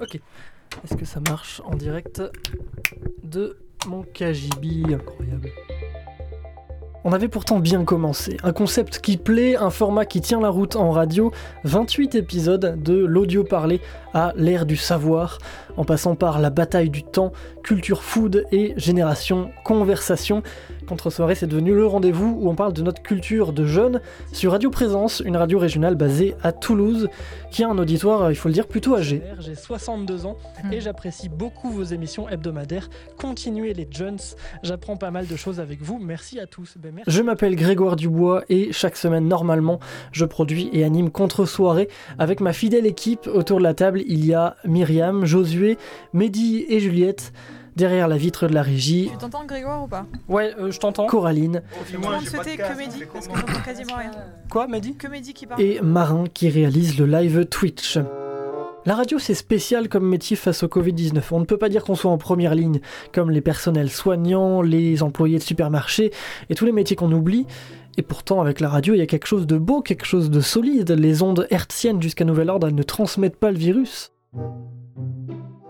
Ok. Est-ce que ça marche en direct de mon KGB Incroyable. On avait pourtant bien commencé. Un concept qui plaît, un format qui tient la route en radio, 28 épisodes de l'audio parlé à l'ère du savoir, en passant par la bataille du temps, culture food et génération conversation. Contre-soirée, c'est devenu le rendez-vous où on parle de notre culture de jeunes sur Radio Présence, une radio régionale basée à Toulouse, qui a un auditoire, il faut le dire, plutôt âgé. J'ai 62 ans et j'apprécie beaucoup vos émissions hebdomadaires. Continuez les jeunes, j'apprends pas mal de choses avec vous. Merci à tous. Ben. Je m'appelle Grégoire Dubois et chaque semaine, normalement, je produis et anime Contre-soirée avec ma fidèle équipe. Autour de la table, il y a Myriam, Josué, Mehdi et Juliette derrière la vitre de la régie. Tu t'entends Grégoire ou pas? Ouais, euh, je t'entends. Coraline. Je demande c'était Comédie, parce que j'entends quasiment rien. Quoi, Mehdi? Comédie qui parle. Et Marin qui réalise le live Twitch. La radio, c'est spécial comme métier face au Covid-19. On ne peut pas dire qu'on soit en première ligne, comme les personnels soignants, les employés de supermarché et tous les métiers qu'on oublie. Et pourtant, avec la radio, il y a quelque chose de beau, quelque chose de solide. Les ondes hertziennes jusqu'à nouvel ordre, ne transmettent pas le virus.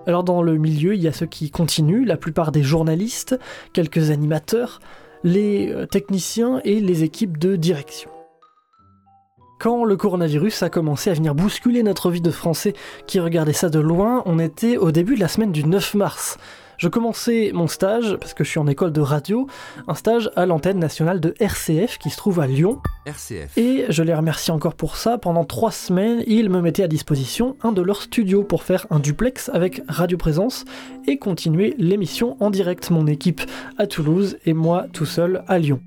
Alors dans le milieu, il y a ceux qui continuent, la plupart des journalistes, quelques animateurs, les euh, techniciens et les équipes de direction. Quand le coronavirus a commencé à venir bousculer notre vie de Français qui regardait ça de loin, on était au début de la semaine du 9 mars. Je commençais mon stage, parce que je suis en école de radio, un stage à l'antenne nationale de RCF qui se trouve à Lyon. RCF. Et je les remercie encore pour ça. Pendant trois semaines, ils me mettaient à disposition un de leurs studios pour faire un duplex avec Radio Présence et continuer l'émission en direct. Mon équipe à Toulouse et moi tout seul à Lyon.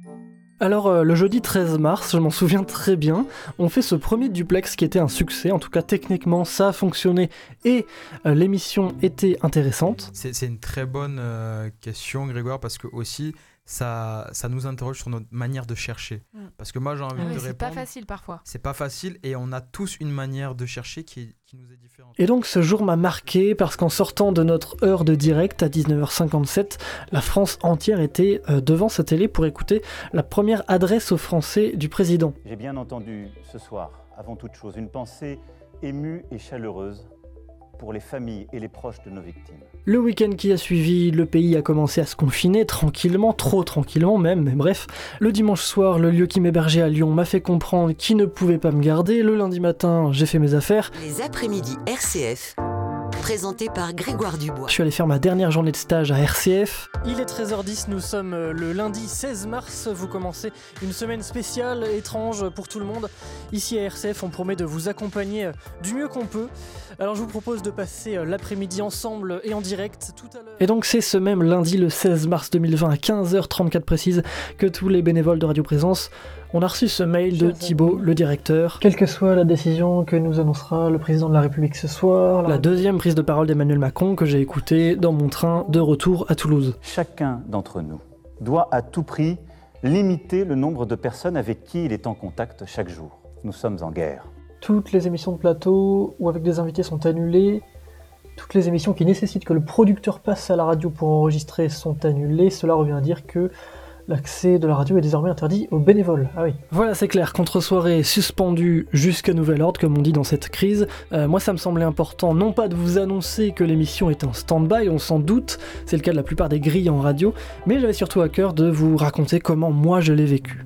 Alors euh, le jeudi 13 mars, je m'en souviens très bien, on fait ce premier duplex qui était un succès, en tout cas techniquement ça a fonctionné et euh, l'émission était intéressante. C'est une très bonne euh, question Grégoire parce que aussi ça, ça nous interroge sur notre manière de chercher. Mm. Parce que moi j'ai envie Ah oui, de c'est répondre. pas facile parfois. C'est pas facile et on a tous une manière de chercher qui, qui nous est différente. Et donc ce jour m'a marqué parce qu'en sortant de notre heure de direct à 19h57, la France entière était euh, devant sa télé pour écouter la première adresse aux Français du président. J'ai bien entendu ce soir, avant toute chose, une pensée émue et chaleureuse pour les familles et les proches de nos victimes. Le week-end qui a suivi, le pays a commencé à se confiner tranquillement, trop tranquillement même, mais bref. Le dimanche soir, le lieu qui m'hébergeait à Lyon m'a fait comprendre qu'il ne pouvait pas me garder. Le lundi matin, j'ai fait mes affaires. Les après-midi RCF, présenté par Grégoire Dubois. Je suis allé faire ma dernière journée de stage à RCF. Il est 13h10, nous sommes euh, le lundi 16 mars. Vous commencez une semaine spéciale, étrange pour tout le monde. Ici à RCF, on promet de vous accompagner euh, du mieux qu'on peut. Alors je vous propose de passer euh, l'après-midi ensemble et en direct tout à l'heure. Et donc c'est ce même lundi le 16 mars 2020 à 15h34 précise que tous les bénévoles de Radio Présence on a reçu ce mail de Thibaut, le directeur. Quelle que soit la décision que nous annoncera le président de la République ce soir, la deuxième prise de parole d'Emmanuel Macron que j'ai écoutée dans mon train de retour à Toulouse. Chacun d'entre nous doit à tout prix limiter le nombre de personnes avec qui il est en contact chaque jour. Nous sommes en guerre. Toutes les émissions de plateau ou avec des invités sont annulées. Toutes les émissions qui nécessitent que le producteur passe à la radio pour enregistrer sont annulées. Cela revient à dire que l'accès de la radio est désormais interdit aux bénévoles. Ah oui. Voilà, c'est clair. Contre-soirée suspendue jusqu'à nouvel ordre, comme on dit dans cette crise. Euh, moi, ça me semblait important, non pas de vous annoncer que l'émission est en stand-by, on s'en doute, c'est le cas de la plupart des grilles en radio, mais j'avais surtout à cœur de vous raconter comment moi je l'ai vécu.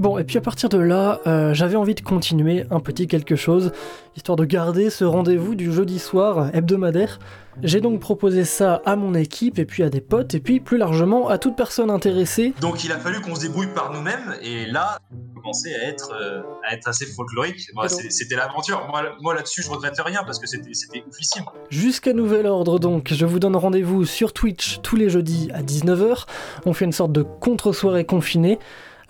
Bon, et puis à partir de là, euh, j'avais envie de continuer un petit quelque chose, histoire de garder ce rendez-vous du jeudi soir hebdomadaire. J'ai donc proposé ça à mon équipe, et puis à des potes, et puis plus largement à toute personne intéressée. Donc il a fallu qu'on se débrouille par nous-mêmes, et là, commençait à être, euh, à être assez folklorique. C'était l'aventure. Moi, moi là-dessus, je regrette rien parce que c'était c'était oufissime. Jusqu'à nouvel ordre donc, je vous donne rendez-vous sur Twitch tous les jeudis à 19h. On fait une sorte de contre-soirée confinée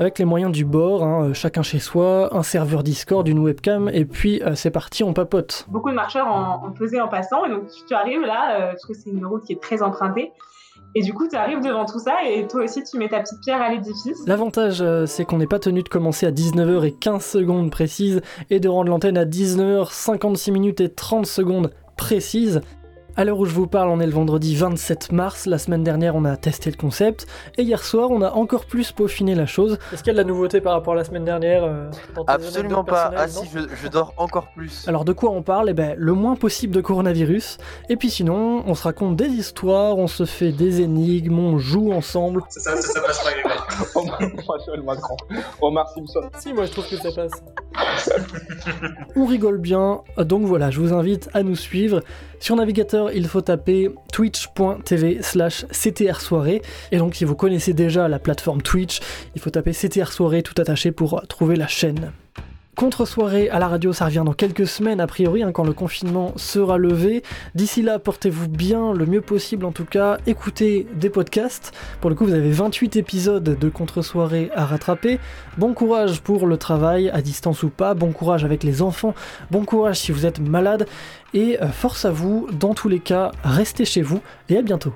avec les moyens du bord, hein, euh, chacun chez soi, un serveur Discord, une webcam, et puis euh, c'est parti, on papote. beaucoup de marcheurs en, en faisaient en passant. Et donc, tu, tu arrives là, euh, parce que c'est une route qui est très empruntée. Et du coup, tu arrives devant tout ça et toi aussi, tu mets ta petite pierre à l'édifice. L'avantage, euh, c'est qu'on n'est pas tenu de commencer à 19h et 15 secondes précises et de rendre l'antenne à 19h56 minutes et 30 secondes précises. À l'heure où je vous parle, on est le vendredi 27 mars. La semaine dernière, on a testé le concept. Et hier soir, on a encore plus peaufiné la chose. Est-ce qu'il y a de la nouveauté par rapport à la semaine dernière euh, dans tes Absolument pas. Ah si, je, je dors encore plus. Alors de quoi on parle? Eh ben, le moins possible de coronavirus. Et puis sinon, on se raconte des histoires, on se fait des énigmes, on joue ensemble. Ça, ça, ça, ça passe pas, Grégoire. Emmanuel Macron, Omar Simpson. Si, moi je trouve que ça passe. On rigole bien, donc voilà, je vous invite à nous suivre. Sur navigateur, il faut taper twitch.tv slash CTR soirée. Et donc si vous connaissez déjà la plateforme Twitch, il faut taper CTR soirée tout attaché pour trouver la chaîne. Contre-soirée à la radio, ça revient dans quelques semaines a priori, hein, quand le confinement sera levé. D'ici là, portez-vous bien, le mieux possible en tout cas. Écoutez des podcasts. Pour le coup, vous avez 28 épisodes de contre-soirée à rattraper. Bon courage pour le travail, à distance ou pas. Bon courage avec les enfants. Bon courage si vous êtes malade. Et euh, force à vous, dans tous les cas, restez chez vous et à bientôt.